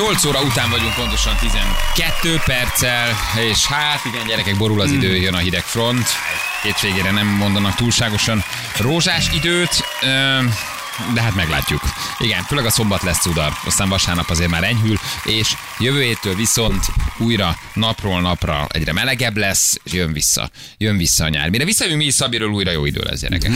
8 óra után vagyunk pontosan 12 perccel, és hát igen, gyerekek, borul az idő, jön a hideg front. Hétvégére nem mondanak túlságosan rózsás időt. Ö, de hát meglátjuk. Igen, főleg a szombat lesz cudar, aztán vasárnap azért már enyhül, és jövő héttől viszont újra napról napra egyre melegebb lesz, és jön vissza. Jön vissza a nyár. Mire visszajövünk mi is Szabiről újra jó idő lesz, gyerekek.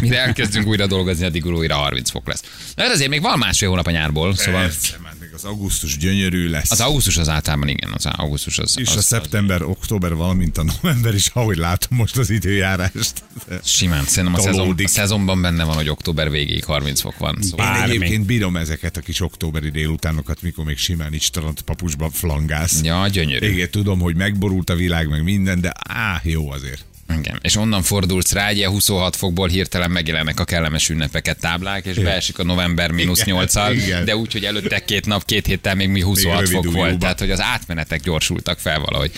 Mire elkezdünk újra dolgozni, addig újra 30 fok lesz. De hát azért még van másfél hónap a nyárból, szóval Persze, az augusztus gyönyörű lesz. az augusztus az általában igen, az augusztus az, és az, a szeptember, október, valamint a november is, ahogy látom most az időjárást. simán. Szerintem a, szezon, a szezonban benne van, hogy október végéig 30 fok van. Szóval Én egyébként bírom ezeket a kis októberi délutánokat, mikor még simán így strand papucsban flangálsz. Ja, gyönyörű. Igen, tudom, hogy megborult a világ, meg minden, de á, jó azért. Igen. És onnan fordulsz rá, ugye 26 fokból hirtelen megjelennek a kellemes ünnepeket táblák, és beesik a november mínusz Igen, 8 igen. de úgy, hogy előtte két nap, két héttel még mi 26 rövid fok volt. Tehát, hogy az átmenetek gyorsultak fel valahogy.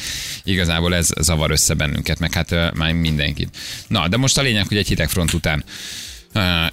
Igazából ez zavar össze bennünket, meg hát már mindenkit. Na, de most a lényeg, hogy egy hidegfront után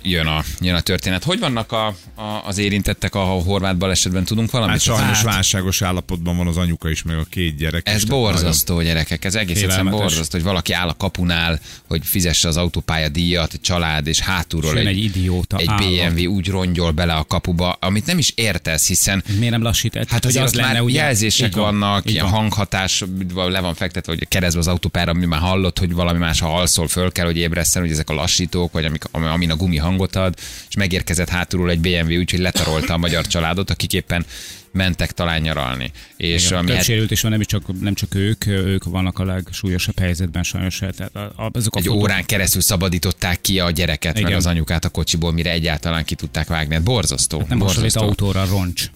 jön a, jön a történet. Hogy vannak a, a, az érintettek a horvát balesetben? Tudunk valamit? Hát sajnos Hát, válságos állapotban van az anyuka is, meg a két gyerek. ez is, borzasztó, gyerekek, ez egész egyszerűen borzasztó, hogy valaki áll a kapunál, hogy fizesse az autópálya díjat, egy család, és hátulról egy, egy idióta egy. BMW úgy rongyol bele a kapuba, amit nem is értesz, hiszen Miért nem lassít? Hát hogy azért az ott lenne, már ugye? jelzések van, vannak, ilyen van. hanghatás le van fektetve, hogy keresztbe az autópályára, ami már hallott, hogy valami más, ha alszol, föl kell, hogy ébreszten, hogy ezek a lassítók, vagy amik, ami- amin a gumi hangot ad, és megérkezett hátulról egy BMW, úgyhogy letarolta a magyar családot, akik éppen mentek talán nyaralni. És Igen, ami Több hát sérült is van, nem, is csak, nem csak ők, ők vannak a legsúlyosabb helyzetben sajnos. Tehát a, azok a egy fotók- órán keresztül szabadították ki a gyereket, meg Igen. az anyukát a kocsiból, mire egyáltalán ki tudták vágni. Hát borzasztó. Nem hasonlít borzasztó. autóra roncs.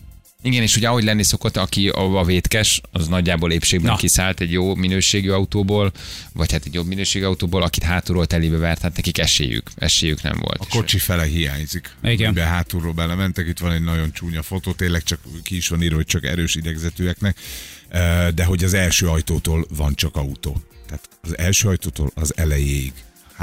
Igen, és ugye ahogy lenni szokott, aki a, vétkes, az nagyjából épségben Na. kiszállt egy jó minőségű autóból, vagy hát egy jobb minőségű autóból, akit hátulról telébe vert, hát nekik esélyük, esélyük nem volt. A kocsi fele hiányzik. Igen. Be hátulról belementek, itt van egy nagyon csúnya fotó, tényleg csak ki is van írva, hogy csak erős idegzetűeknek, de hogy az első ajtótól van csak autó. Tehát az első ajtótól az elejéig.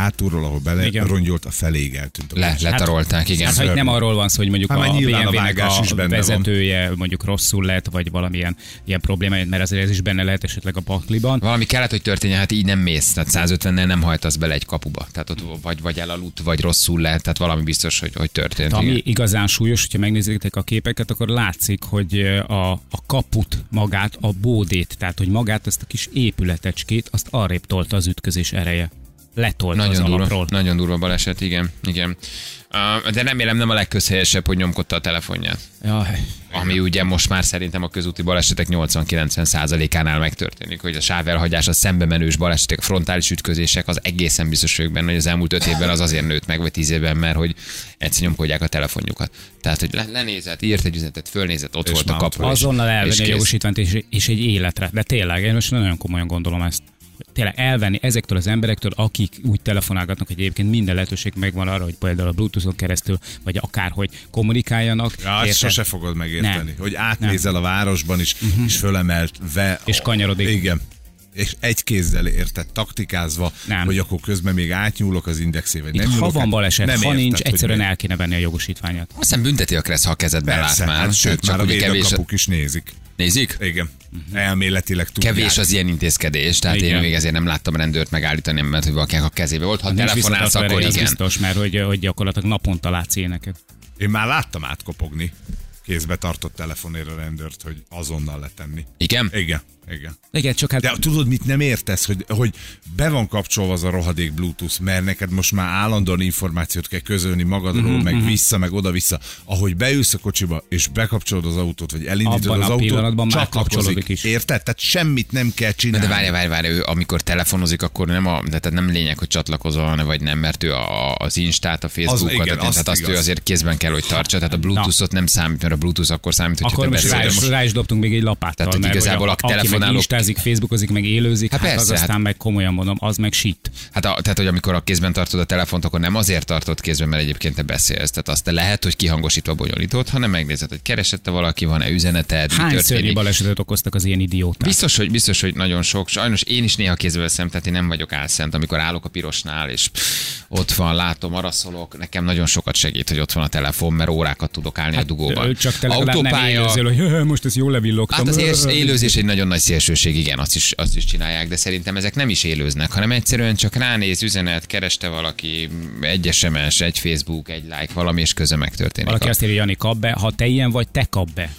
Hátulról, ahol bele Igen. rongyolt, a feléig eltűnt. A Le, kocsi. letarolták, igen. Hát, hogy nem arról van szó, hogy mondjuk Hát a a BMW-nek a, is benne van. vezetője mondjuk rosszul lett, vagy valamilyen ilyen probléma, mert azért ez is benne lehet esetleg a pakliban. Valami kellett, hogy történjen, hát így nem mész, tehát 150-nel nem hajtasz bele egy kapuba. Tehát ott vagy, vagy elaludt, vagy rosszul lett, tehát valami biztos, hogy, hogy történt. Ami igen. igazán súlyos, hogyha megnézitek a képeket, akkor látszik, hogy a, a kaput magát, a bódét, tehát hogy magát ezt a kis épületecskét, azt arrébb tolta az ütközés ereje. Letolta az Nagyon durva, alapról. nagyon durva baleset, igen. igen. Uh, de remélem nem a legközhelyesebb, hogy nyomkodta a telefonját. Jaj. ami ugye most már szerintem a közúti balesetek 80-90%-ánál megtörténik, hogy a sávelhagyás, a szembe menős balesetek, a frontális ütközések, az egészen biztos vagyok benne, hogy az elmúlt öt évben az azért nőtt meg, vagy tíz évben, mert hogy egyszer nyomkodják a telefonjukat. Tehát, hogy le- lenézett, írt egy üzenetet, fölnézett, ott És volt a kapu. Azonnal elvenni a jogosítványt és, és egy életre. De tényleg, én most nagyon komolyan gondolom ezt. Tényleg elvenni ezektől az emberektől, akik úgy telefonálgatnak, hogy egyébként minden lehetőség megvan arra, hogy például a Bluetooth-on keresztül, vagy akárhogy kommunikáljanak. Ja, érted? sose fogod megérteni. Nem. Hogy átnézel a városban is, és fölemelt ve. És kanyarodik. Igen. És egy kézzel érted, taktikázva, Nem. hogy akkor közben még átnyúlok az indexével. Itt nem ha nyúlok van át. baleset, nem ha érted, nincs, egyszerűen mi- el kéne venni a jogosítványát. Aztán bünteti a kressz, ha a kezedben Persze, lát már. hát, sőt, Csak már a ugye kevés, védőkapuk is nézik. Nézik? Igen. Elméletileg tudják. Kevés az ilyen intézkedés, tehát én Igen. még ezért nem láttam rendőrt megállítani, mert hogy valakinek a kezébe volt. Ha Nincs telefonálsz, akkor igen. biztos, mert hogy, hogy gyakorlatilag naponta látsz ilyeneket. Én már láttam átkopogni kézbe tartott telefonért a rendőrt, hogy azonnal letenni. Igen? Igen, igen. Igen, csak hát De tudod, mit nem értesz, hogy, hogy be van kapcsolva az a rohadék Bluetooth, mert neked most már állandóan információt kell közölni magadról, Mhm, mm-hmm. meg vissza, meg oda-vissza. Ahogy beülsz a kocsiba, és bekapcsolod az autót, vagy elindítod Abban az a autót, csatlakozik. kapcsolódik is. Érted? Tehát semmit nem kell Na csinálni. de várj, várj, várj, ő amikor telefonozik, akkor nem, a, de tehát nem lényeg, hogy csatlakozol, hanem vagy nem, mert ő a, az Instát, a Facebookot, igen, tehát, azt azt ő azért kézben kell, hogy tartsa, tehát a Bluetooth-ot nem számít, mert a Bluetooth akkor számít, hogy akkor te most rá, is, rá is dobtunk még egy lapáttal. Tehát, igazából hogy a aki meg telefonálók- instázik, facebookozik, meg élőzik, Hát hát, persze, az hát- aztán meg komolyan mondom, az meg shit. Hát a, tehát, hogy amikor a kézben tartod a telefont, akkor nem azért tartod kézben, mert egyébként te beszélsz. Tehát azt te lehet, hogy kihangosítva bonyolítod, hanem megnézed, hogy keresette valaki, van-e üzeneted, mi Hány szörnyű történik. balesetet okoztak az ilyen idióták? Biztos hogy, biztos, hogy nagyon sok. Sajnos én is néha kézbe veszem, tehát én nem vagyok álszent, amikor állok a pirosnál, és ott van, látom araszolok, nekem nagyon sokat segít, hogy ott van a telefon, mert órákat tudok állni a dugóban. Csak te legalább nem élőzöl, hogy "Jö, most ezt jól levillogtam. Hát az élőzés egy nagyon nagy szélsőség, igen, azt is, azt is csinálják, de szerintem ezek nem is élőznek, hanem egyszerűen csak ránéz, üzenet, kereste valaki, egy SMS, egy Facebook, egy like, valami, és közben megtörténik. Valaki a- azt írja, Jani, kap be, ha te ilyen vagy, te kap be.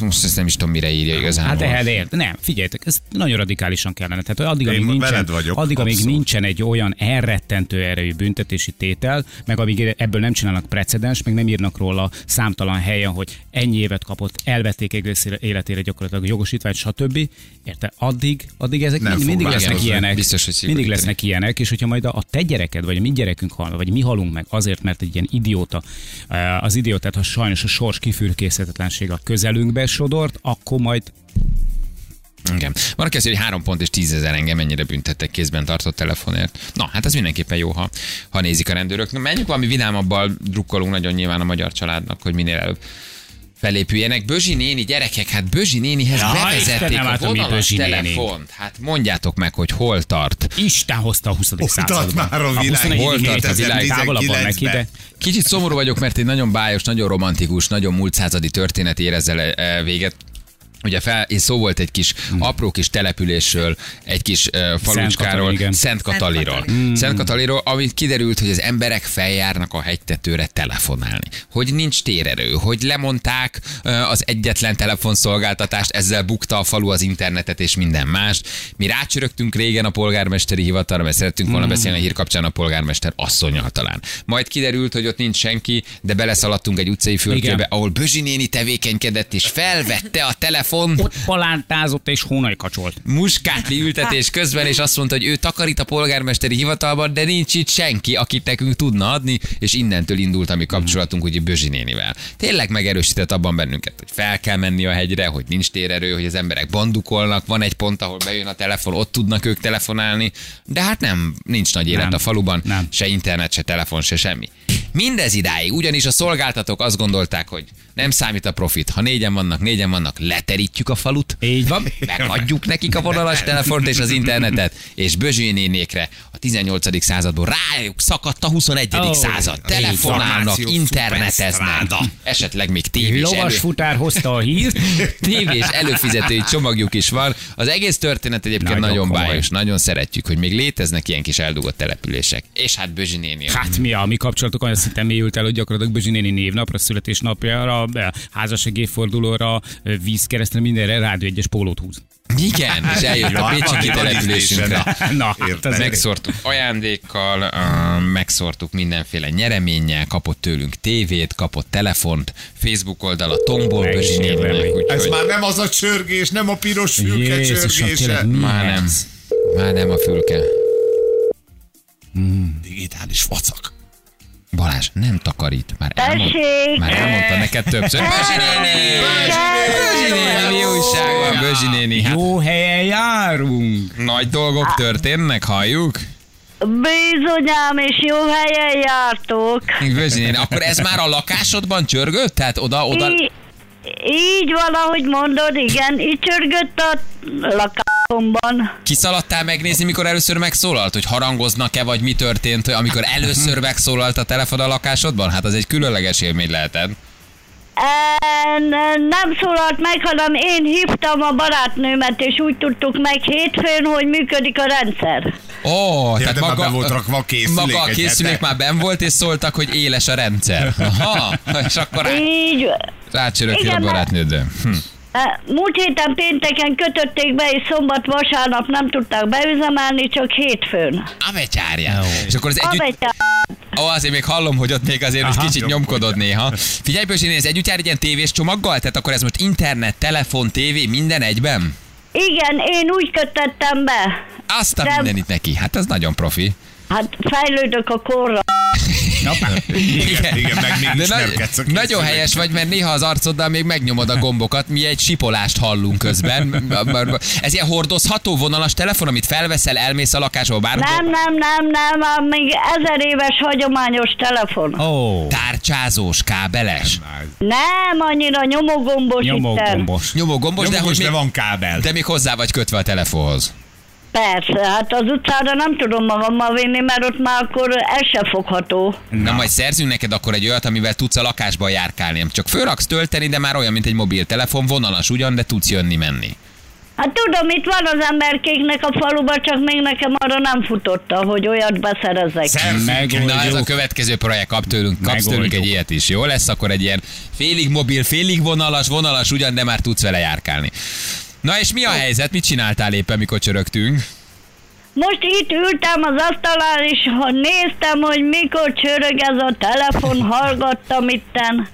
Most ezt nem is tudom, mire írja igazából. Hát ehhez ért. Nem, figyeljetek, ez nagyon radikálisan kellene. Tehát addig, Én amíg nincsen, vagyok, addig, amíg nincsen egy olyan elrettentő erejű büntetési tétel, meg amíg ebből nem csinálnak precedens, meg nem írnak róla számtalan helyen, hogy ennyi évet kapott, elvették egész életére gyakorlatilag jogosítványt, stb. Érte? Addig, addig ezek Nem mind, mindig lesznek változni. ilyenek. Biztos, hogy mindig lesznek ilyenek, és hogyha majd a, a te gyereked, vagy a mi gyerekünk hal, vagy mi halunk meg azért, mert egy ilyen idióta, eh, az idiótát, ha sajnos a sors kifürkészhetetlenség a közelünkbe sodort, akkor majd Igen. Van, aki azt hogy három pont és tízezer engem mennyire büntettek kézben tartott telefonért. Na, hát ez mindenképpen jó, ha, ha nézik a rendőrök. Na, menjünk valami vidámabbal, drukkolunk nagyon nyilván a magyar családnak, hogy minél előbb felépüljenek. Bözsi néni, gyerekek, hát Bözsi nénihez Ja, bevezették Istenem, a hát a vonalas néni. telefont. Hát mondjátok meg, hogy hol tart. Isten hozta a 20. Mutat században. már a világ. 21. Hol tart a világ? Távolabban neki, de 2019-ben. Kicsit szomorú vagyok, mert egy nagyon bájos, nagyon romantikus, nagyon múlt századi történet ér ezzel eh, véget. Ugye fel, és szó volt egy kis Hmm. apró kis településről, egy kis uh, falucskáról. Szent Kataliról. Szent Kataliról, amit kiderült, hogy az emberek feljárnak a hegytetőre telefonálni. Hogy nincs térerő, hogy lemondták uh, az egyetlen telefonszolgáltatást, ezzel bukta a falu az internetet és minden más. Mi rácsörögtünk régen a polgármesteri hivatalra, mert szerettünk volna Hmm. beszélni a hír kapcsán a polgármester asszonyal talán. Majd kiderült, hogy ott nincs senki, de beleszaladtunk egy utcai fülkébe, ahol Bözsi néni tevékenykedett, és felvette a telefon ott palántázott és hónajkacsolt. muskátli ültetés közben, és azt mondta, hogy ő takarít a polgármesteri hivatalban, de nincs itt senki, akit nekünk tudna adni, és innentől indult a mi kapcsolatunk, ugye Bözsi nénivel. Tényleg megerősített abban bennünket, hogy fel kell menni a hegyre, hogy nincs térerő, hogy az emberek bandukolnak, van egy pont, ahol bejön a telefon, ott tudnak ők telefonálni, de hát nem, nincs nagy élet Nem. a faluban, Nem. se internet, se telefon, se semmi. Mindez idáig, ugyanis a szolgáltatók azt gondolták, hogy nem számít a profit. Ha négyen vannak, négyen vannak, leterítjük a falut. Így van. Megadjuk nekik a vonalas telefont és az internetet, és Bözső nénékre a 18. századból rájuk szakadt a 21. Ó, század. Telefonálnak, interneteznek, esetleg még tévés, elő, Lovas futár hozta a hírt. tévés előfizetői csomagjuk is van. Az egész történet egyébként Nagyon nagyon, bájos, nagyon szeretjük, hogy még léteznek ilyen kis eldugott települések. És hát Bözső néni. Hát mi a mi kapcsolatok olyan szinten mélyült el, hogy gyakorlatilag Bözsi néni névnapra, születésnapjára, házasság évfordulóra, vízkeresztre, mindenre rádió egyes pólót húz. Igen, és eljött a Pécsi kitelepülésünkre. Na, hát Megszórtuk ajándékkal, megszórtuk mindenféle nyereménnyel, kapott tőlünk tévét, kapott telefont, Facebook oldal a Tombol Bözsi érdemli. Ez már nem az a csörgés, nem a piros fülke csörgése. már nem, már nem a fülke. Digitális vacak. Balázs, nem takarít. Már, elmond, már elmondta neked többször. Bözsi néni! Bözsi néni, mi újság van, Bözsi néni? Hát Jó helyen járunk. nagy dolgok történnek, halljuk? Bizonyám, és jó helyen jártok. Bözsi néni, akkor ez már a lakásodban csörgött? Tehát oda, oda... Így van, ahogy mondod, igen, így csörgött a lakásomban. Kiszaladtál megnézni, mikor először megszólalt, hogy harangoznak-e, vagy mi történt, amikor először megszólalt a telefon a lakásodban? Hát az egy különleges élmény lehetett. En, nem szólalt meg, hanem én hívtam a barátnőmet, és úgy tudtuk meg hétfőn, hogy működik a rendszer. Ó, oh, de már be volt rakva a készülék Maga a készülék hete. már ben volt, és szóltak, hogy éles a rendszer. Aha, és akkor rá, Így, rácsörögtél a barátnődre. Hm. Múlt héten pénteken kötötték be, és szombat, vasárnap nem tudták beüzemelni, csak hétfőn. A becsárja. És akkor az együtt... Együtt... Ó, azért még hallom, hogy ott még azért Aha, kicsit Nyomkodod. nyomkodod néha. Figyelj, Bözsi, ez együtt jár egy ilyen tévés csomaggal? Tehát akkor ez most internet, telefon, tévé, minden egyben? Igen, én úgy kötöttem be. Azt a De- mindenit neki. Hát ez nagyon profi. Hát fejlődök a korra. Igen, igen, meg még De nagy, nagyon helyes vagy, mert néha az arcoddal még megnyomod a gombokat, mi egy sipolást hallunk közben. Ez ilyen hordozható vonalas telefon, amit felveszel, elmész a lakásba, bárhol. Nem, nem, nem, nem, még ezer éves hagyományos telefon. Ó, Tárcsázós, kábeles. Nem, annyira nyomógombos itten. nyomógombos. Nyomógombos, de hogy de még, van kábel. de még hozzá vagy kötve a telefonhoz. Persze, hát az utcára nem tudom magammal vinni, mert ott már akkor ez se fogható. Na majd szerzünk neked akkor egy olyat, amivel tudsz a lakásba járkálni. Csak fölraksz tölteni, de már olyan, mint egy mobiltelefon, vonalas ugyan, de tudsz jönni-menni. Hát tudom, itt van az emberkéknek a faluba, csak még nekem arra nem futotta, hogy olyat beszerezek. Szer- Na ez a következő projekt, kap tőlünk, kapsz tőlünk egy ilyet is. Jó lesz akkor egy ilyen félig mobil, félig vonalas, vonalas ugyan, de már tudsz vele járkálni. Na és mi a helyzet? Mit csináltál éppen, mikor csörögtünk? Most itt ültem az asztalán, és ha néztem, hogy mikor csörög ez a telefon, hallgattam itten.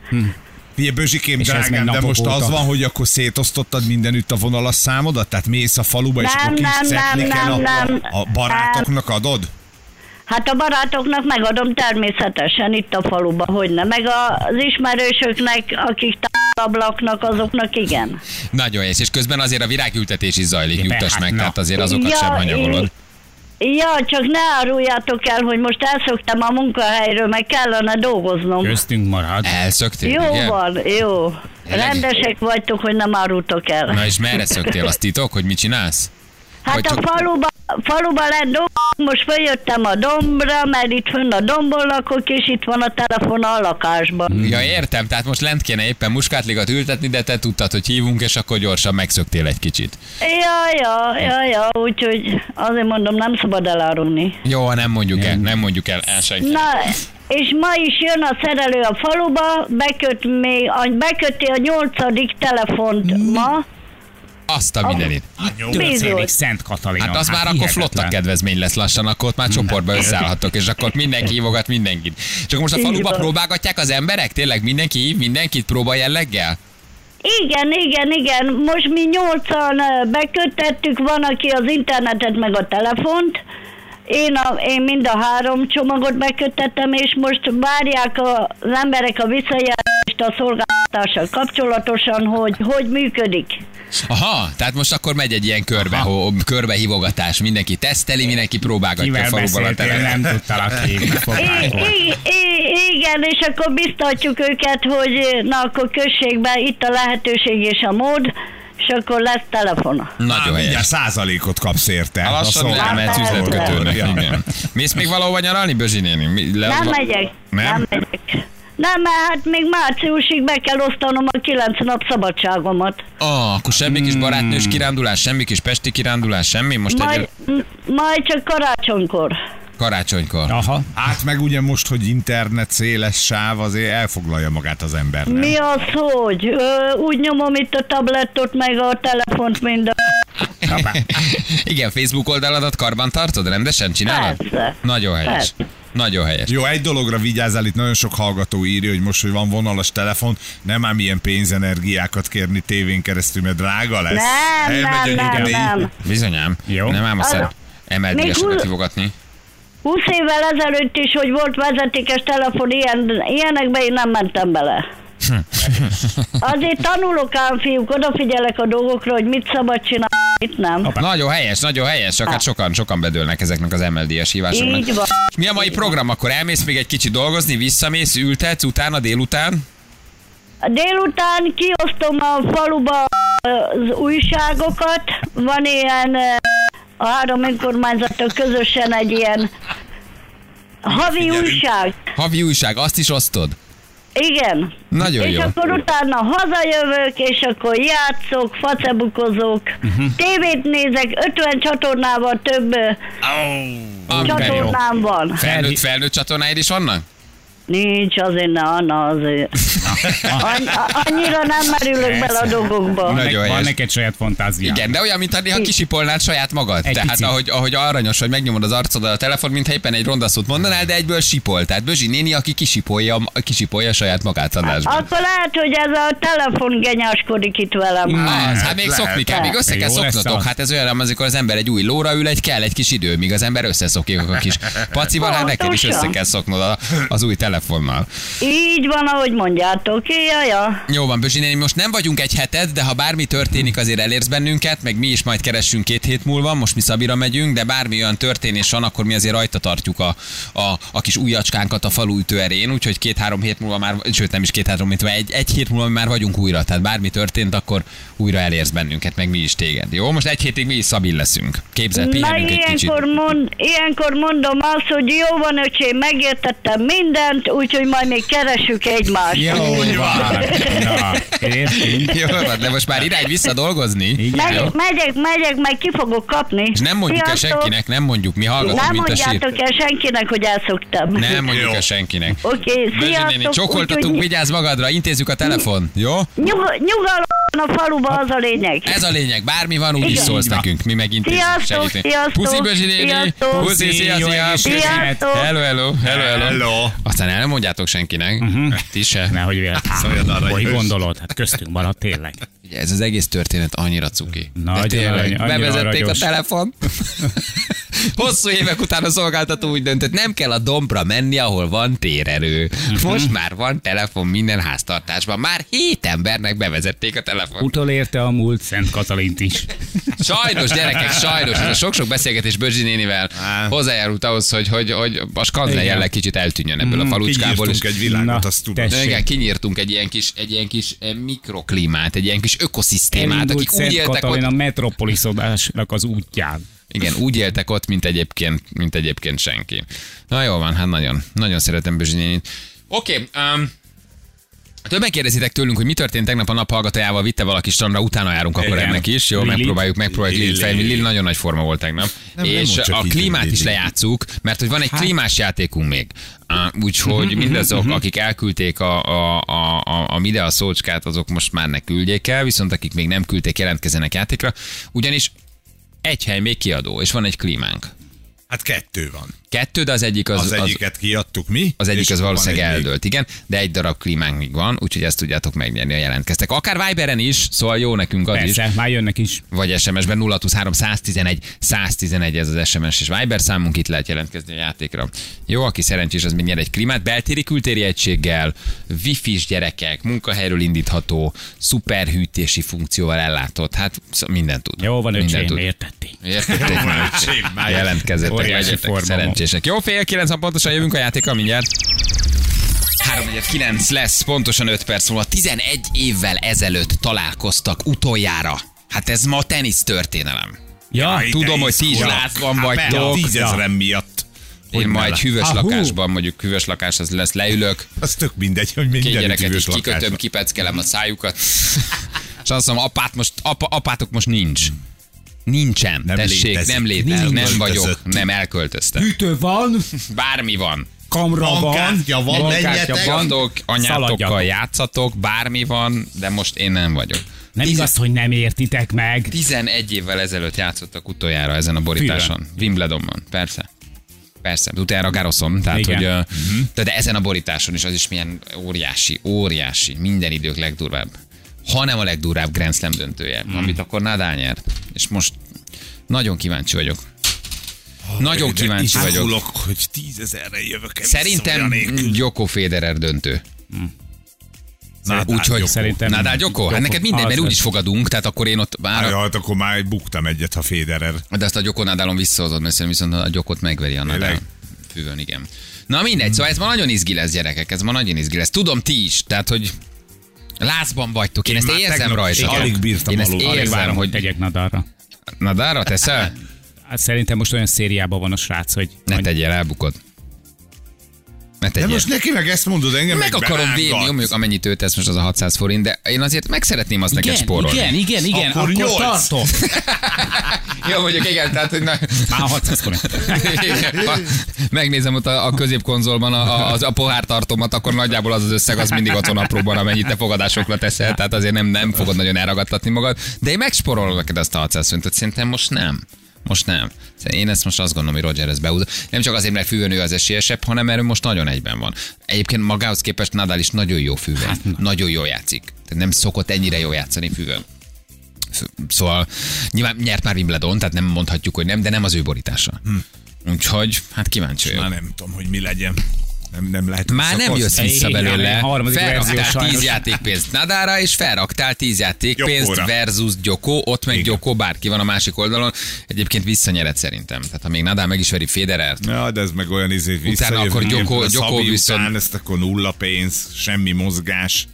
Bözsikém, És ez még drágám, de most az van, hogy akkor szétosztottad mindenütt a vonalas számodat? Tehát mész a faluba, és Nem, akkor kis nem, nem, szetliken nem, a, nem. a barátoknak adod? Hát a barátoknak megadom természetesen itt a faluba, hogy ne. Meg az ismerősöknek, akik távolabb laknak, azoknak igen. Nagyon és közben azért a virágültetés is zajlik, Ja, nyugtass hát meg, na. tehát azért azokat sem hanyagolod. Ja, csak ne áruljátok el, hogy most elszoktam a munkahelyről, meg kellene dolgoznom. Köztünk marad. Elszöktél, Jó igen? van, jó. Rendesek vagytok, hogy nem árultok el. Na és merre szöktél? Azt titok, hogy mit csinálsz? Hát Vagy a csak- faluba, faluba lett dolgok, most följöttem a dombra, mert itt fönn a dombon lakok, és itt van a telefon a lakásban. Ja, értem, tehát most lent kéne éppen muskátligat ültetni, de te tudtad, hogy hívunk, és akkor gyorsan megszöktél egy kicsit. Ja, ja, ja, ja, úgyhogy azért mondom, nem szabad elárulni. Jó, nem mondjuk el, nem mondjuk el, el senki. Na, és ma is jön a szerelő a faluba, beköt még, a, beköti a nyolcadik telefont ma. Azt a mindenit. Történik Szent Katalina. Hát az már akkor hihetetlen. flotta kedvezmény lesz lassan, akkor ott már csoportba összeállhattok, és akkor mindenki hívogat mindenkit. Csak most a faluba próbálgatják az emberek? Tényleg mindenki hív mindenkit próba jelleggel? Igen, igen, igen. Most mi nyolcan bekötettük, van, aki az internetet meg a telefont. Én, a, én mind a három csomagot bekötettem, és most várják a, az emberek a visszajelzést a szolgáltatással kapcsolatosan, hogy hogy működik. Aha, tehát most akkor megy egy ilyen körbe, ho, körbehívogatás, mindenki teszteli, mindenki próbálgatja a Kivel faluban a telefon. nem tudtalak igen, és akkor biztatjuk őket, hogy na akkor kössék be, itt a lehetőség és a mód, és akkor lesz telefona. Nagyon mindjárt helyes. százalékot kapsz érte. Ha Lassan A elmehetsz üzletkötőnek. Mész még valahova nyaralni, Bözsi néni? Le, Nem megyek, Nem? nem megyek. Nem, mert hát még márciusig be kell osztanom a kilenc nap szabadságomat. Ah, akkor semmi kis barátnős kirándulás, semmi kis pesti kirándulás, semmi? Most Majd, egy m- majd csak karácsonykor. karácsonykor. Aha. Hát meg ugye most, hogy internet széles sáv, azért elfoglalja magát az ember, nem? Mi az, hogy? Ö, úgy nyomom itt a tablettot, meg a telefont, mind a... Igen, Facebook oldaladat karban tartod? Rendesen csinálod? Persze. Nagyon helyes. Persze. Nagyon helyes. Jó, egy dologra vigyázzál, itt nagyon sok hallgató írja, hogy most, hogy van vonalas telefon, nem ám ilyen pénzenergiákat kérni tévén keresztül, mert drága lesz. Nem, nem, Elmegy a nem, nyugdíj. nem. Bizonyám. Jó. Nem ám azt Az- emeld Még még sokat hú- hívogatni. 20 évvel ezelőtt is, hogy volt vezetékes telefon, ilyen, ilyenekbe én nem mentem bele. Azért tanulok ám, fiúk, odafigyelek a dolgokra, hogy mit szabad csinálni, mit nem. Nagyon helyes, nagyon helyes, csak hát sokan, sokan bedőlnek ezeknek az MLD-es hívásoknak. Így van. Mi a mai program? Akkor elmész még egy kicsit dolgozni, visszamész, ültetsz, utána délután? Délután kiosztom a faluba az újságokat, van ilyen ö, a három önkormányzattal közösen egy ilyen havi Figyelünk. újság. Havi újság, azt is osztod? Igen. Nagyon és jó. akkor utána hazajövök, és akkor játszok, facebukozok, uh-huh. tévét nézek, 50 csatornával több jó. csatornám van. Felnőtt, felnőtt csatornáid is vannak? Nincs azért, ne, Anna, azért. Anny- annyira nem merülök bele a dolgokba. Nagyon Van neked saját fantázia. Igen, de olyan, mintha néha kisipolnád saját magad. Egy Tehát picit. ahogy, ahogy aranyos, hogy megnyomod az arcodat a telefon, mintha éppen egy rondaszót mondanál, de egyből sipol. Tehát Bözsi néni, aki kisipolja, kisipolja saját magát adásban. Akkor lehet, hogy ez a telefon genyáskodik itt velem. Az, hát még lehet. szokni kell, még össze kell szoknotok. Hát ez olyan, amikor az ember egy új lóra ül, egy kell egy kis idő, míg az ember összeszokik a kis pacival, hát neked is össze kell szoknod a- az új telefon telefonnal. Így van, ahogy mondjátok. Jaja. Jó van, Bözsi néni, most nem vagyunk egy heted, de ha bármi történik, azért elérsz bennünket, meg mi is majd keressünk két hét múlva, most mi Szabira megyünk, de bármi olyan történés van, akkor mi azért rajta tartjuk a, a, a kis ujjacskánkat a falu ütőerén, úgyhogy két-három hét múlva már, sőt nem is két-három hét, múlva, egy, egy hét múlva már vagyunk újra, tehát bármi történt, akkor újra elérsz bennünket, meg mi is téged. Jó, most egy hétig mi is Szabin leszünk. Képzel, Na pihenünk egy kicsit. ilyenkor, mond, ilyenkor mondom azt, hogy jó van, öcsém, megértettem mindent, úgyhogy majd még keressük egymást. Jó van. Na, értünk. Jó van, de most már irány vissza dolgozni. Igen. Megyek, megyek, megyek, meg ki fogok kapni. És nem mondjuk el Sziasztok. senkinek, nem mondjuk, mi hallgatunk, Nem mint a sír. mondjátok el senkinek, hogy elszoktam. Nem mondjuk Jó. el senkinek. Oké, néni, sziasztok. csokoltatunk, úgyhogy vigyázz magadra, intézzük a telefon, jó? Nyug- nyugalom a faluba, az a lényeg. Ez a lényeg, bármi van, úgy is szólsz nekünk, mi megint Sziasztok, sziasztok, Puszi Bözsi néni, sziasztok. puszi. Sziasztok. Hello, hello, hello, hello. Hello. Aztán el nem mondjátok senkinek, ti se. Nehogy véletlenül. arra, Hogy gondolod? Hát köztünk van, tényleg. Ez az egész történet annyira cuki. Nagyon De tényleg, arany- bevezették aranyos. a telefon. Hosszú évek után a szolgáltató úgy döntött, nem kell a dombra menni, ahol van térerő. Most már van telefon minden háztartásban. Már hét embernek bevezették a telefon. Utolérte a múlt Szent Katalint is. Sajnos, gyerekek, sajnos. Ez a sok-sok beszélgetés Bözsi nénivel hozzájárult ahhoz, hogy, hogy, hogy a skanzen jelleg kicsit eltűnjön ebből a falucskából. És Kinyírtunk egy világot, Na, azt. De igen, kinyírtunk egy ilyen kis, egy ilyen kis eh, mikroklímát, egy ilyen kis ökoszisztémát, Elindult akik úgy Szent éltek Katalin ott, a metropoliszodásnak az útján. igen, úgy éltek ott, mint egyébként, mint egyébként senki. Na jó van, hát nagyon, nagyon szeretem Bözsi. Oké, um, Többen kérdezitek tőlünk, hogy mi történt tegnap a nap hallgatójával, vitte valaki strandra, utána járunk akkor Igen. ennek is. Jó, Lili. megpróbáljuk, megpróbáljuk Lili Lili. Lili nagyon nagy forma volt tegnap. Nem, nem és csak a klímát Lili. is lejátszuk, mert hogy van egy klímás játékunk még. Úgyhogy mindazok, akik elküldték a, a, a, a, a Midea szócskát, azok most már ne küldjék el, viszont akik még nem küldték, jelentkezzenek játékra. Ugyanis egy hely még kiadó, és van egy klímánk. Hát kettő van. Kettő, de az egyik az, Az, az, egyiket kiadtuk mi. az egyik az valószínűleg egy még. eldőlt, igen, de egy darab klímánk még van, úgyhogy ezt tudjátok megnyerni, ha jelentkeztek. Akár Viberen is, szóval jó nekünk az is. Persze, már jönnek is. Vagy SMS-ben 023 111 111 ez az SMS és Viber számunk, itt lehet jelentkezni a játékra. Jó, aki szerencsés, az még nyer egy klímát, beltéri kültéri egységgel, wifi-s gyerekek, munkahelyről indítható, szuperhűtési funkcióval ellátott, hát sz- mindent tud. Jó van, öcsém, tud. értették. Értették már, öcsém, már Jelentkezzetek, Óriási legyetek forma szerencsések. Jó, fél kilenc pontosan jövünk a játékkal mindjárt. 3 lesz, pontosan 5 perc múlva. 11 évvel ezelőtt találkoztak utoljára. Hát ez ma tenisz történelem. Ja, Jaj, Tudom, hogy ti is lázban Hát vagytok. Tízezren miatt. Én Hogy ma egy hűvös Ahú. lakásban, mondjuk hűvös lakás, az lesz, leülök, Az tök mindegy, hogy két minden gyereket hűvös is kikötöm, lakásban. kipeckelem a szájukat. És azt mondom, apát most, apa, apátok most nincs. Nincsen, Nem tessék, létezik. nem létezik, nem Elköltözött. vagyok, nem elköltöztem. Hűtő van, Bármi van. kamra van, Bankkártya van, bankkártya menjetek. van. Anyátokkal Szaladjatok. játszatok, bármi van, de most én nem vagyok. Nem igaz, hogy nem értitek meg. 11 évvel ezelőtt játszottak utoljára ezen a borításon. Wimbledonban, persze. Persze, de utána Garoszom, tehát Igen. hogy, uh, de, de ezen a borításon is az is milyen óriási, óriási, minden idők legdurvább. Ha nem a legdurvább Grand Slam döntője, amit akkor Nadal nyert. És most nagyon kíváncsi vagyok. Nagyon De kíváncsi vagyok. izgulok, hogy tízezerre jövök el Szerintem. Joko Federer döntő. Nadal Úgyhogy. Szerintem- Nadal Joko? Hát neked mindegy, mert úgyis fogadunk, tehát akkor én ott már... ja, hát akkor már buktam egyet, ha Federer. De azt a Joko Nadalon visszahozod, mert szerintem viszont a Jokot megveri a Nadal. Fűvön, igen. Na mindegy, szóval ez ma nagyon izgi lesz, gyerekek, ez ma nagyon izgi lesz. Tudom ti is, tehát hogy lázban vagytok, én, Én ezt érzem rajta. alig bírtam Én ezt aludni. Alig érzem, várom, hogy tegyek Nadalra. Nadalra teszel? Hát Szerintem most olyan szériában van a srác, hogy... Ne tegyél, elbukod. Ne De tegyél. most neki meg ezt mondod, engem meg akarom berángat. vérni, jó, mondjuk amennyit ő tesz most az a 600 forint, de én azért meg szeretném azt neked spórolni. igen, igen, igen, Akkor akkor, nyolc. tartom. Jó, mondjuk igen, tehát hogy na, Már 600 forint. Megnézem ott a, a középkonzolban a, a, az, a pohártartomat, akkor nagyjából az az összeg, az mindig ott van apróban, amennyit te fogadásokra teszel, tehát azért nem, nem fogod nagyon elragadtatni magad. De én megsporolom neked azt a 600 forintot, szerintem most nem. Most nem. Én ezt most azt gondolom, hogy Roger ezt behúzza. Nem csak azért, mert fűvön ő az esélyesebb, hanem mert ő most nagyon egyben van. Egyébként magához képest Nadal is nagyon jó fűvön. Hát, nagyon jó játszik. Tehát nem szokott ennyire jó játszani fűvön. Szóval nyilván nyert már Wimbledon, tehát nem mondhatjuk, hogy nem, de nem az ő borítása. Hm. Úgyhogy, hát kíváncsi Már vagyok. nem tudom, hogy mi legyen. Nem, nem lehet Már nem jössz vissza belőle. Felraktál sajnos. 10 játékpénzt Nadára, és felraktál 10 játékpénzt versus Gyokó, ott meg Igen. Gyokó, bárki van a másik oldalon. Egyébként visszanyered szerintem. Tehát ha még Nadal meg is veri Federert, Ja, de ez meg olyan izé visszajövünk, akkor mint Gyoko- Gyoko viszont- után, ezt akkor nulla pénz, semmi mozgás.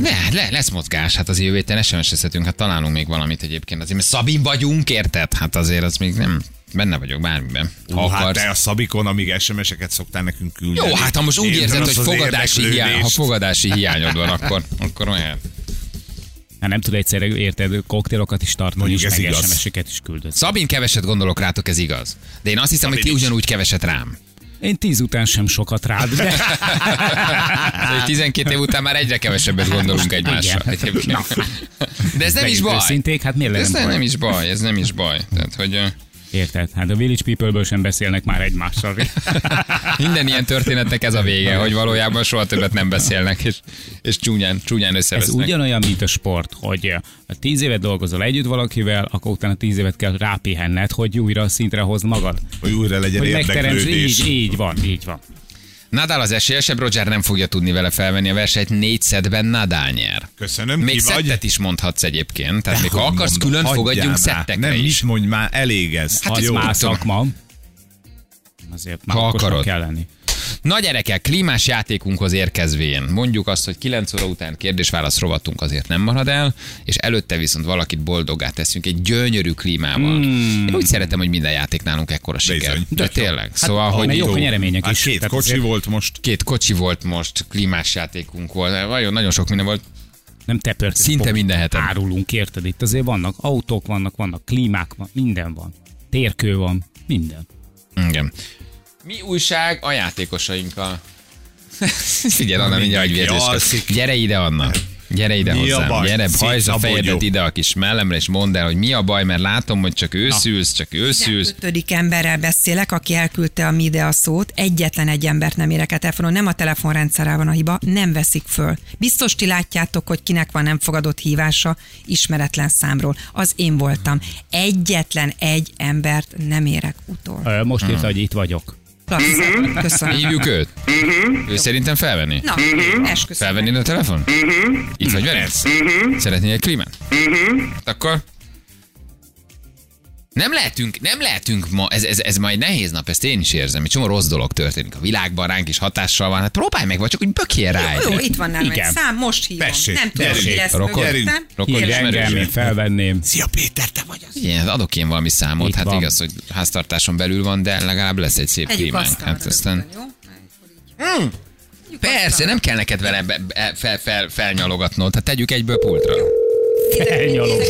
Ne, le, lesz mozgás, hát az jövő héten SMS-ezhetünk, hát találunk még valamit egyébként. Azért, mert Szabin vagyunk, érted? Hát azért az még nem, benne vagyok bármiben. Ha Hú, hát te a Szabikon, amíg SMS-eket szoktál nekünk küldeni. Jó, hát ha most úgy Érzed hogy fogadási, hiány, ha fogadási hiányod van, akkor, akkor olyan. Hát nem tud egyszerre, érted, koktélokat is tartani, Mondjuk és meg. SMS-eket is küldött. Szabin keveset gondolok rátok, ez igaz. De én azt hiszem, hogy ti Szabin is. ugyanúgy keveset rám. Én tíz után sem sokat rád, de Szóval, hogy 12 év után már egyre kevesebbet gondolunk egymásra. Egyébként. De ez nem is baj. őszinték, hát miért Ez nem, baj? nem is baj, ez nem is baj. Tehát, hogy Érted? Hát a Village People-ből sem beszélnek már egymással. minden ilyen történetnek ez a vége, hogy valójában soha többet nem beszélnek, és, és csúnyán, csúnyán Ez összevesznek. ugyanolyan, mint a sport, hogy ha tíz évet dolgozol együtt valakivel, akkor utána tíz évet kell rápihenned, hogy újra szintre hozd magad. Hogy újra legyen Hogy érdeklődés. így, így van, így van. Nadal az esélyesebb, Roger nem fogja tudni vele felvenni a versenyt, négy szedben Nadal nyer. Köszönöm, Még ki vagy? szettet is mondhatsz egyébként, tehát még ha akarsz, mondom, külön fogadjunk már. szettekre Nem, is. mit mondj már, elég ez. Hát Az jó, már szakma. Azért már Ha akarod. kell lenni. Na gyerekek, klímás játékunkhoz érkezvén, mondjuk azt, hogy 9 óra után kérdés-válasz rovatunk azért nem marad el, és előtte viszont valakit boldoggá teszünk egy gyönyörű klímával. Mm. Én úgy szeretem, hogy minden játék nálunk ekkora siker. Bizony. De tényleg. Szóval, hogy jók a nyeremények Hát is. két Tehát kocsi azért volt most. két kocsi volt most, klímás játékunk volt, nagyon, nagyon sok minden volt. Nem te pörkös Szinte pop- minden héten. Árulunk, érted? Itt azért vannak autók, vannak, vannak klímák, van, minden van. Térkő van, minden. Igen. Mi újság a játékosainkkal? Figyelj, Anna, mindjárt agyvérzés. Gyere ide, Anna. Gyere ide Mi a hozzám. baj? Gyere, hajtsd a fejedet ide a kis mellemre, és mondd el, hogy mi a baj, mert látom, hogy csak őszülsz, csak őszülsz. ötödik emberrel beszélek, aki elküldte a mi ide a szót. Egyetlen egy embert nem érek el telefonon, nem a telefonrendszerrel van a hiba, nem veszik föl. Biztos ti látjátok, hogy kinek van nem fogadott hívása ismeretlen számról. Az én voltam. Egyetlen egy embert nem érek utol. Most írta, hogy itt vagyok. Klassz. Köszönöm. Hívjuk őt? Ő szerintem felvenni? Na, esküszöm. Felvenni a telefon? Itt vagy veled? Szeretnél egy klímát? Akkor nem lehetünk, nem lehetünk ma, ez, ez, ez majd nehéz nap, ezt én is érzem, egy csomó rossz dolog történik a világban, ránk is hatással van, hát próbálj meg, vagy csak úgy bökjél rá. Jó, egyre. itt van nálam egy Igen. szám, most hívom. Tessék, nem tudom, mi lesz Rokon. mögöttem. Rokon engem, én felvenném. Szia Péter, te vagy az. Igen, adok én valami számot, Itt hát van. igaz, hogy háztartáson belül van, de legalább lesz egy szép asztalra Hát aztán... jó? Tegyük Persze, nem kell neked vele fel, fel, felnyalogatnod, hát tegyük egyből pultra. Felnyalog.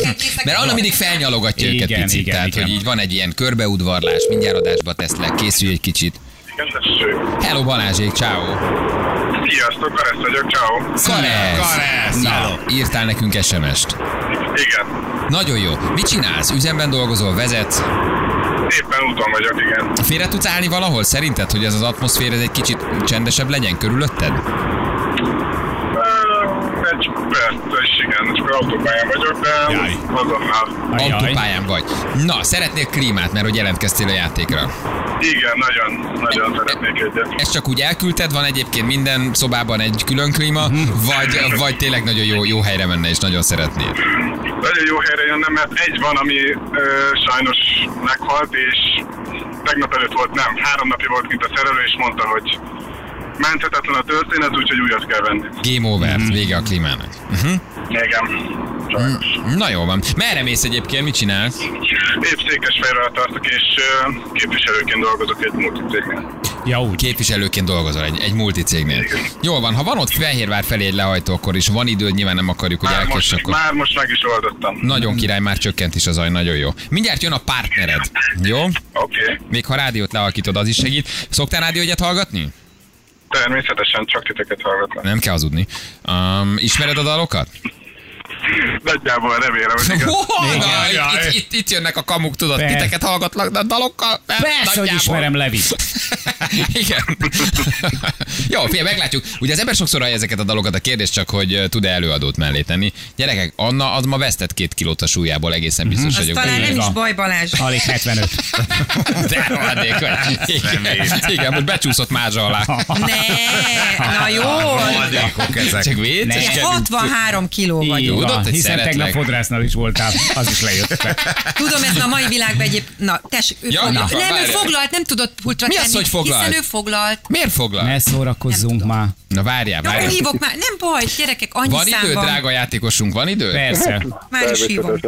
Mert Anna mindig felnyalogatja őket Igen, picit, igen, tehát igen. hogy így van egy ilyen körbeudvarlás, mindjárt adásba teszlek, készülj egy kicsit. Hello Balázsék, ciao. Sziasztok, Karesz vagyok, ciao. Karesz! Karesz, Na, írtál nekünk SMS-t. Igen, Nagyon jó. Mit csinálsz? Üzemben dolgozol, vezetsz? éppen úton vagyok, igen. Félre tudsz állni valahol? Szerinted, hogy ez az atmoszféra ez egy kicsit csendesebb legyen körülötted? Is igen, csak autópályán vagyok, de Jaj. azonnal. Ajaj. Autópályán vagy. Na, szeretnél klímát, mert hogy jelentkeztél a játékra. Igen, nagyon, nagyon szeretnék egyet. Ezt csak úgy elküldted, van egyébként minden szobában egy külön klíma, vagy, vagy tényleg nagyon jó, jó helyre menne és nagyon szeretnéd. Nagyon jó helyre jönnem, mert egy van, ami ö, sajnos meghalt, és tegnap előtt volt, nem, három napja volt kint a szerelő, és mondta, hogy menthetetlen a történet, úgyhogy újat kell venni. Game over, vége a klímának. Uh-huh. Igen, sajnos. Na jó van. Merre mész egyébként, mit csinálsz? Épp Székesfehérrel tartok, és képviselőként dolgozok egy multicégnél. Ja, úgy. Képviselőként dolgozol egy, egy multicégnél. Jól van, ha van ott Fehérvár felé egy lehajtó, akkor is van időd, nyilván nem akarjuk, hogy most, akkor... már most meg is oldottam. Nagyon király, már csökkent is az zaj, nagyon jó. Mindjárt jön a partnered, jó? Oké, okay. Még ha rádiót lealkítod, az is segít. Szoktál rádiógyat hallgatni? Természetesen csak titeket hallgatom. Nem kell hazudni. Um, ismered a dalokat? Nagyjából remélem, hogy igaz. Oh, na, itt, itt, itt, jönnek a kamuk, tudod, Persze. titeket hallgatlak, de a dalokkal? Nem, Persze, hogy nagyjából. ismerem Levit. Igen. Jó, figyelj, meglátjuk. Ugye az ember sokszor hallja ezeket a dalokat, a kérdés csak, hogy tud-e előadót mellé tenni. Gyerekek, Anna az ma vesztett két kilót a súlyából, egészen biztos Az vagyok. talán nem is baj, Balázs. Alig 75. De rohadék vagy. Igen, igen, most becsúszott mázsa alá. Ne, na jó. Csak vicces. Ugye 63 kiló vagyok. Tudod, hogy hiszen szeretlek. tegnap fodrásznál is voltál, az is lejött. Tudom, ez a mai világban egyéb... Na, tessék, ő Ja, foglalt. na, Nem, ő foglalt, nem tudott pultra Mi az, tenni, hogy foglalt? Hiszen ő foglalt. Miért foglal? Ne szórakozzunk már. Na várjál, Na, várjál. hívok már. Nem baj, gyerekek, annyi Van idő, számban. drága játékosunk, van idő? Persze. Már is hívom.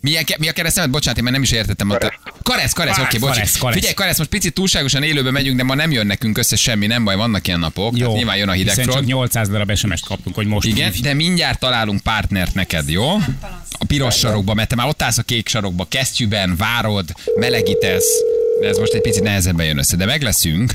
Milyen, ke- mi a keresztemet? Bocsánat, én már nem is értettem. A te... Karesz, Karesz, oké, okay, bocs. Karesz, Karesz. Figyelj, Karesz, most picit túlságosan élőbe megyünk, de ma nem jön nekünk össze semmi, nem baj, vannak ilyen napok. Jó. Tehát nyilván jön a hiszen csak hidegfront. 800 darab SMS-t kaptunk, hogy most Igen, hívj. de mindjárt találunk partnert neked, jó? A piros sarokba, mert te már ott állsz a kék sarokba, kesztyűben, várod, melegítesz. De ez most egy picit nehezebben jön össze, de meg leszünk.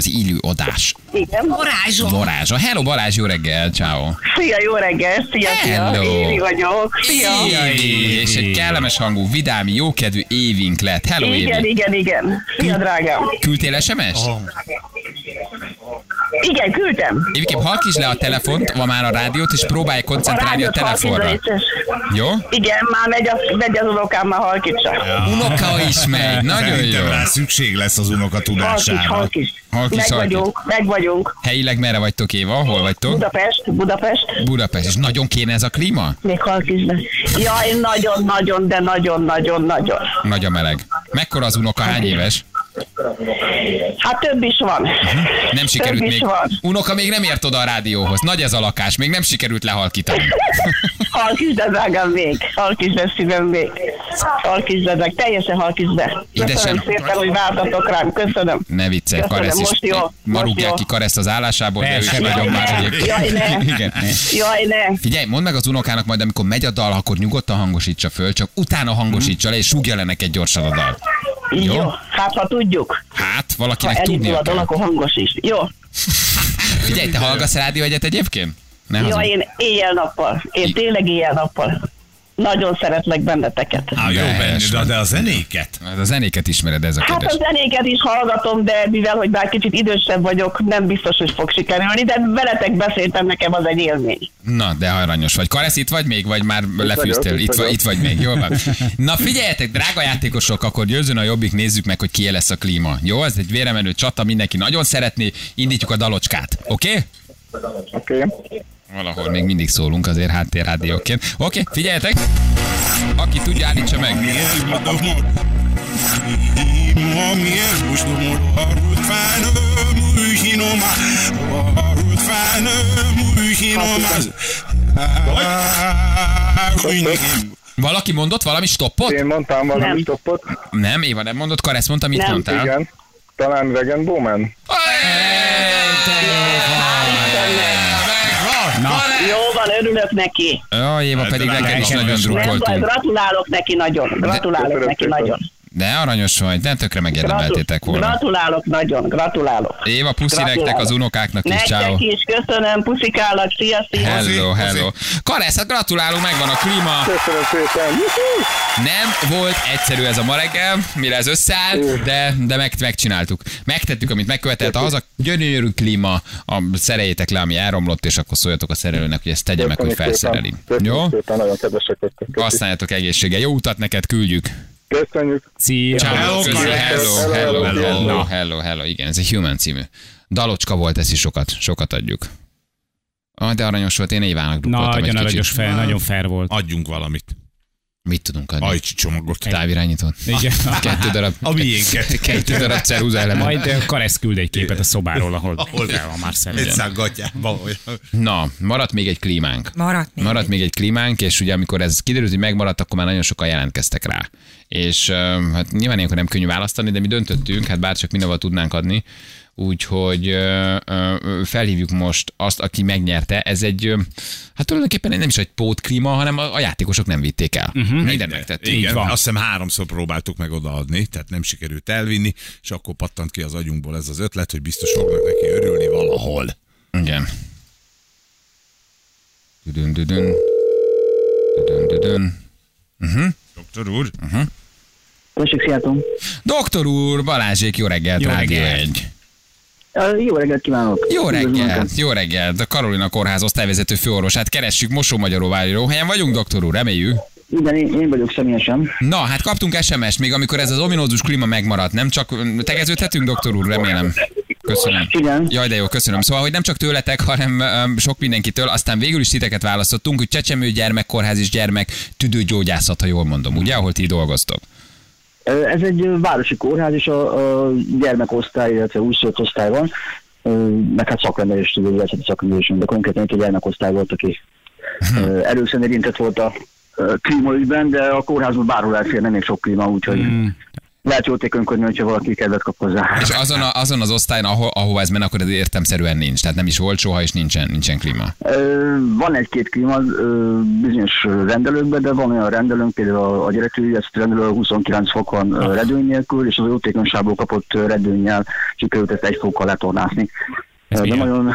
Az illő adás. Igen. Varázsom. Varázsa. Hello Balázs, jó reggel, ciao. Szia, jó reggel, szia, Hello. szia. Évi vagyok. Szia. Évi, és egy kellemes hangú, vidám, jókedvű évink lett. Hello Igen, Évi. igen, igen. Szia, drágám. Küldtél SMS-t? Igen, küldtem. Éviképp halkítsd le a telefont, van már a rádiót, és próbálj koncentrálni a rádiót telefonra. Jó? Igen, már megy, a, megy az unokám, már halkítsa. Unoka is megy, nagyon jó. Rá szükség lesz az unoka Halkíts, tudására. halkíts. Halkíts, Meg halkíts. vagyunk, meg vagyunk. Helyileg merre vagytok, Éva? Hol vagytok? Budapest, Budapest. Budapest. És nagyon kéne ez a klíma? Még halkíts be. Jaj, nagyon, nagyon, de nagyon, nagyon, nagyon. Nagy a meleg. Mekkora az unoka, hány éves? Hát több is van. Nem sikerült Több még. van. Unoka még nem ért oda a rádióhoz. Nagy ez a lakás, még nem sikerült lehalkítani. Halkíts be, drágám, még. Halkíts be, szívem, még. Halkíts be, drágám. Teljesen halkíts be. Édesem. Köszönöm szépen, hogy vártatok rám. Köszönöm. Ne viccelj, Köszönöm, Karesz is. most jó, Ma rúgják ki Kareszt az állásából, de ő is nagyon már ne. egyébként. Jaj, ne. Igen. Jaj, ne. Figyelj, mondd meg az unokának majd, amikor megy a dal, akkor nyugodtan hangosítsa föl, csak utána hangosítsa le, és súgja le neked gyorsan a dal. Jó? Jó. Hát, ha tudjuk. Hát, Ha valakinek elindul tudnia a dolog, akkor hangos is. Jó. Figyelj, te hallgass rádió egyet egyébként? Ne hazudj. én éjjel-nappal. Én tényleg éjjel-nappal. Nagyon szeretlek benneteket. Á, jó, De benni, helyes de, de a zenéket? Hát a zenéket ismered, ez a Hát a kérdés. zenéket is hallgatom, de mivel, hogy bár kicsit idősebb vagyok, nem biztos, hogy fog sikerülni, de veletek beszéltem, nekem az egy élmény. Na, de aranyos vagy. Karesz, itt vagy még, vagy már lefűztél? vagyok, Itt, itt vagy, itt vagy még, jól van. Na figyeljetek, drága játékosok, akkor győzön a jobbik, nézzük meg, hogy ki lesz a klíma. Jó, ez egy véremenő csata, mindenki nagyon szeretné, indítjuk a dalocskát, oké? Okay? Oké. Valahol még mindig szólunk azért háttérrádióként. Oké, figyeljetek! Aki tudja, állítsa meg. Valaki mondott valami stoppot? Én mondtam valami Nem. stoppot. Nem, Éva nem mondott, Karesz mondta, mit Nem. mondtál? Igen. Talán Vegan Bowman. Jó van, örülök neki. Ja, Éva pedig talán neked is nagyon. Nem baj, drukkoltunk. gratulálok neki nagyon. Gratulálok neki nagyon. De aranyos vagy, de tökre megérdemeltétek volna. Gratulálok nagyon, gratulálok. Éva, puszi Gratulálok. nektek az unokáknak is, ciao. Nektek is, köszönöm, puszikálak, szia, szia. Hello, hello. Karesz, hát gratulálunk, megvan a klíma. Köszönöm szépen. Nem volt egyszerű ez a ma reggel, mire ez összeállt, de, de meg, megcsináltuk. Megtettük, amit megkövetelt a haza. Gyönyörű klíma, a szereljétek le, ami elromlott, és akkor szóljatok a szerelőnek, hogy ezt tegye meg, hogy felszereli. Jó? szépen, nagyon kedvesek. Használjatok egészséggel. Jó utat neked küldjük. Köszönjük. Szia. Hello, hello, Hello, hello, hello. hello, hello, hello, igen, ez egy Human című. Dalocska volt, ez is sokat, sokat adjuk. Ah, de aranyos volt, én Évának drukkoltam Nagyon egy aranyos kicsit. fel, nagyon fair volt. Adjunk valamit. Mit tudunk adni? Ajcsi csomagot. Távirányítót. Igen. Kettő darab. A miénket. Kettő darab ceruza element. Majd Karesz küld egy képet a szobáról, ahol, Ahol fel van már szaggatjába. Na, maradt még egy klímánk. Maradt még. Maradt még egy klímánk, és ugye amikor ez kiderült, hogy megmaradt, akkor már nagyon sokan jelentkeztek rá. És hát nyilván ilyenkor nem könnyű választani, de mi döntöttünk, hát bárcsak mindenhol tudnánk adni, úgyhogy felhívjuk most azt, aki megnyerte. Ez egy, hát tulajdonképpen nem is egy pótklíma, hanem a, a játékosok nem vitték el. Uh-huh. Mindent megtettünk. Igen, van. azt hiszem háromszor próbáltuk meg odaadni, tehát nem sikerült elvinni, és akkor pattant ki az agyunkból ez az ötlet, hogy biztos fognak neki örülni valahol. Igen. Düdön, düdön. Düdön, düdön. Doktor úr? Köszönjük, sziasztok. Doktor úr, Balázsék, jó reggelt, Jó reggelt. Jó reggelt kívánok! Jó Üdvözlöm reggel, Önöket. jó reggel. A Karolina Kórház osztályvezető főorvosát keressük Mosó-Magyaróvári helyen vagyunk, doktor úr, reméljük. Igen, én, én vagyok személyesen. Na, hát kaptunk SMS-t még, amikor ez az ominózus klíma megmaradt, nem csak tegeződhetünk, doktor úr, remélem. Köszönöm. Igen. Jaj, de jó, köszönöm. Szóval, hogy nem csak tőletek, hanem um, sok mindenkitől, aztán végül is titeket választottunk, hogy Csecsemő gyermekkórház és gyermek tüdőgyógyászat, ha jól mondom, ugye, ahol ti dolgoztok. Ez egy városi kórház, és a, a gyermekosztály, illetve újszülött osztály van, meg hát szakrendelés, illetve szakrendelés, de konkrétan itt a gyermekosztály volt, aki ö, erősen érintett volt a klímaügyben, de a kórházban bárhol elfér, nem még sok klíma, úgyhogy lehet jótékonykodni, hogyha valaki kedvet kap hozzá. És azon, a, azon az osztályon, ahol, ahova ez menne, akkor ez értemszerűen nincs. Tehát nem is volt soha, és nincsen, nincsen klíma. Ö, Van egy-két klíma ö, bizonyos rendelőkben, de van olyan rendelőnk, például a, gyerekű, ezt rendelő 29 fok van ö, redőny nélkül, és az jótékonyságból kapott redőnnyel sikerült ezt egy fokkal letornászni. Ez De milyen? nagyon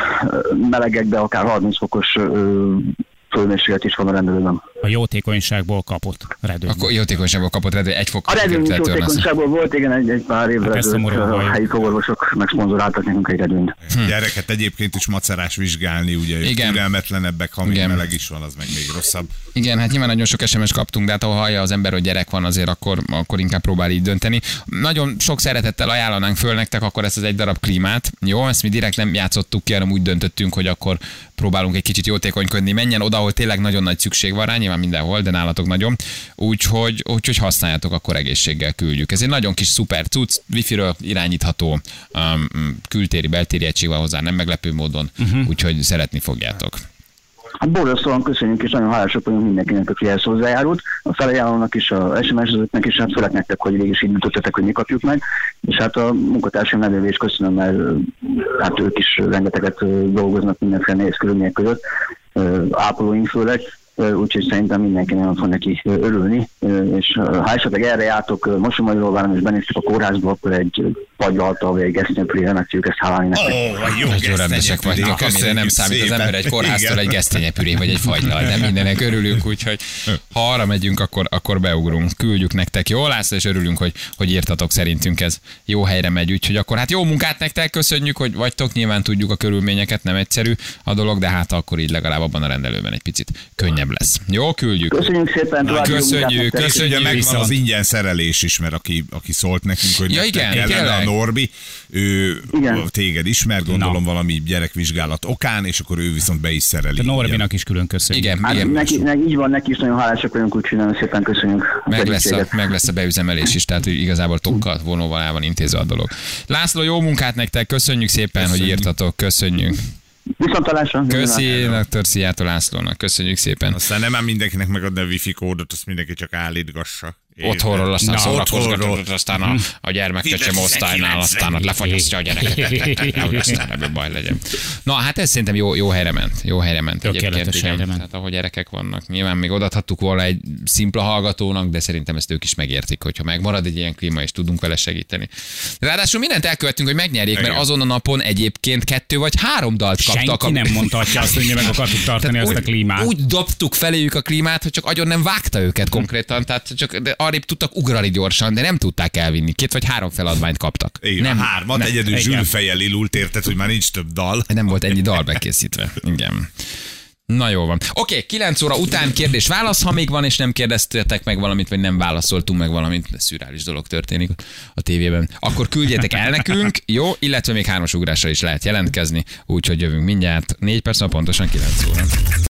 melegekben akár 30 fokos ö, is van a rendelőben. A jótékonyságból kapott redőny. Akkor jótékonyságból kapott redő, egy fok. A redőny jótékonyságból volt, igen, egy, egy pár évvel Hát szomorú a helyi fogorvosok megszponzoráltak nekünk egy redőnyt. Hm. Gyereket egyébként is macerás vizsgálni, ugye Igen. türelmetlenebbek, ha még Igen. meleg is van, az meg még rosszabb. Igen, hát nyilván nagyon sok SMS kaptunk, de hát ahol hallja az ember, hogy gyerek van, azért akkor, akkor inkább próbál így dönteni. Nagyon sok szeretettel ajánlanánk föl nektek akkor ezt az egy darab klímát. Jó, ezt mi direkt nem játszottuk ki, hanem úgy döntöttünk, hogy akkor próbálunk egy kicsit jótékonykodni. Menjen oda, ahol tényleg nagyon nagy szükség van rá, nyilván mindenhol, de nálatok nagyon. Úgyhogy, úgyhogy használjátok, akkor egészséggel küldjük. Ez egy nagyon kis szuper cucc, wifi-ről irányítható, um, kültéri, beltéri egység van hozzá, nem meglepő módon, uh-huh. úgyhogy szeretni fogjátok. Hát borzasztóan köszönjük, és nagyon hálásak vagyunk mindenkinek, aki ehhez hozzájárult. A felajánlónak is, a SMS-ezőknek is, hát főleg nektek, hogy végig is így ütöttetek, hogy mi kapjuk meg. És hát a munkatársaim nevében is köszönöm, mert hát ők is rengeteget dolgoznak mindenféle nehéz körülmények között, ápolóink főleg. Úgyhogy szerintem mindenki nagyon fog neki örülni, és ha esetleg erre jártok Mosomagyaróváron és benéztek a kórházba, akkor egy egy gesztenyepülére meg tudjuk ezt hálálni nektek. Ó, jó Nagyon rendesek vagytok, amire nem számít az ember egy kórháztól egy gesztenyepüré vagy egy fagylal, de mindenek örülünk, úgyhogy ha arra megyünk, akkor, akkor beugrunk. Küldjük nektek, jó László, és örülünk, hogy, hogy írtatok. Szerintünk ez jó helyre megy, úgyhogy akkor hát jó munkát nektek, köszönjük, hogy vagytok, nyilván tudjuk a körülményeket, nem egyszerű a dolog, de hát akkor így legalább abban a rendelőben egy picit könnyebb lesz. Jó, küldjük. Köszönjük szépen, jó köszönjük, ugye Köszönjük. Megvan az ingyen szerelés is, mert aki, aki szólt nekünk, hogy Ja, igen, a Norbi, ő Igen. téged ismer, gondolom Na. valami gyerekvizsgálat okán, és akkor ő viszont be is szereli. A Norbinak is külön köszönjük. Igen, Hát igen. neki, neki, így van, neki is nagyon hálásak vagyunk, úgyhogy nagyon szépen köszönjük. Meg lesz, a, meg lesz a beüzemelés is, tehát hogy igazából tokkal vonóval el van intézve a dolog. László, jó munkát nektek, köszönjük szépen, hogy Köszönjük. írtatok, köszönjük. Viszontalásra. Köszi, Dr. Szijjátó Lászlónak, köszönjük szépen. Aztán nem ám mindenkinek megadni a wifi kódot, azt mindenki csak állítgassa. Otthonról, aztán otthonról. aztán a, a gyermekköcsöm Fizetsz osztálynál, 90. aztán lefagyasztja a gyereket, nehogy aztán ebből baj legyen. Na, hát ez szerintem jó, jó helyre ment. Jó helyre ment. Tökéletes helyre ment. Tehát ahol gyerekek vannak. Nyilván még odaadhattuk volna egy szimpla hallgatónak, de szerintem ezt ők is megértik, hogyha megmarad egy ilyen klíma, és tudunk vele segíteni. Ráadásul mindent elkövettünk, hogy megnyerjék, mert azon a napon egyébként kettő vagy három dalt kaptak. Senki nem mondhatja azt, hogy mi meg akartuk tartani Tehát ezt a klímát. Úgy dobtuk feléjük a klímát, hogy csak agyon nem vágta őket konkrétan, tehát csak de arrébb tudtak ugrani gyorsan, de nem tudták elvinni. Két vagy három feladványt kaptak. Igen, nem, hármat, nem, egyedül igen. zsűlfejjel ilult, érted, hogy már nincs több dal. nem volt ennyi dal bekészítve. Igen. Na jó van. Oké, okay, 9 óra után kérdés-válasz, ha még van, és nem kérdeztetek meg valamit, vagy nem válaszoltunk meg valamit, de szürális dolog történik a tévében, akkor küldjetek el nekünk, jó, illetve még hármas ugrásra is lehet jelentkezni, úgyhogy jövünk mindjárt, 4 perc, pontosan 9 óra.